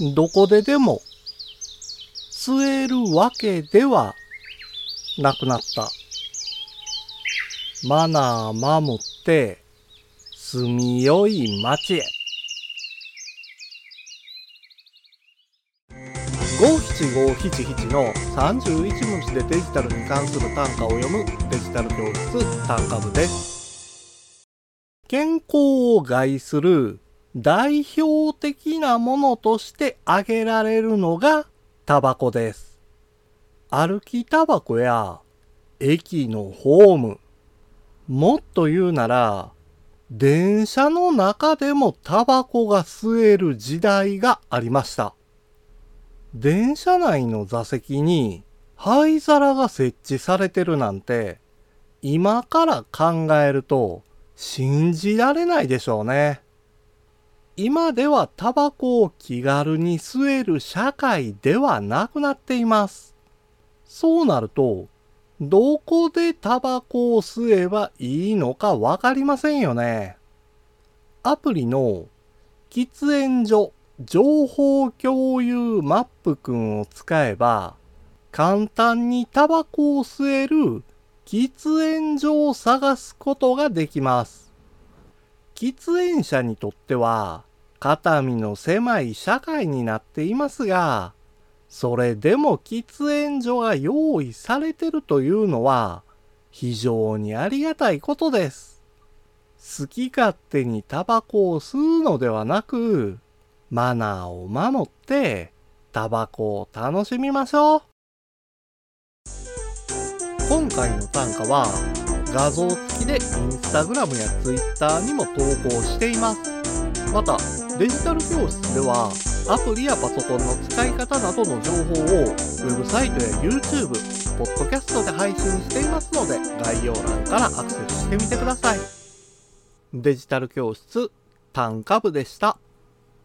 どこででも吸えるわけではなくなった。マナー守って住みよい町へ。五七五七七の31文字でデジタルに関する単価を読むデジタル教室単価部です。健康を害する代表的なものとして挙げられるのがタバコです。歩きタバコや駅のホーム、もっと言うなら、電車の中でもタバコが吸える時代がありました。電車内の座席に灰皿が設置されてるなんて、今から考えると信じられないでしょうね。今ではタバコを気軽に吸える社会ではなくなっています。そうなると、どこでタバコを吸えばいいのかわかりませんよね。アプリの喫煙所情報共有マップくんを使えば、簡単にタバコを吸える喫煙所を探すことができます。喫煙者にとっては、肩身の狭い社会になっていますが、それでも喫煙所が用意されてるというのは、非常にありがたいことです。好き勝手にタバコを吸うのではなく、マナーを守って、タバコを楽しみましょう。今回の短歌は、画像付きでインスタグラムやツイッターにも投稿しています。また、デジタル教室では、アプリやパソコンの使い方などの情報を、ウェブサイトや YouTube、ポッドキャストで配信していますので、概要欄からアクセスしてみてください。デジタル教室、単価部でした。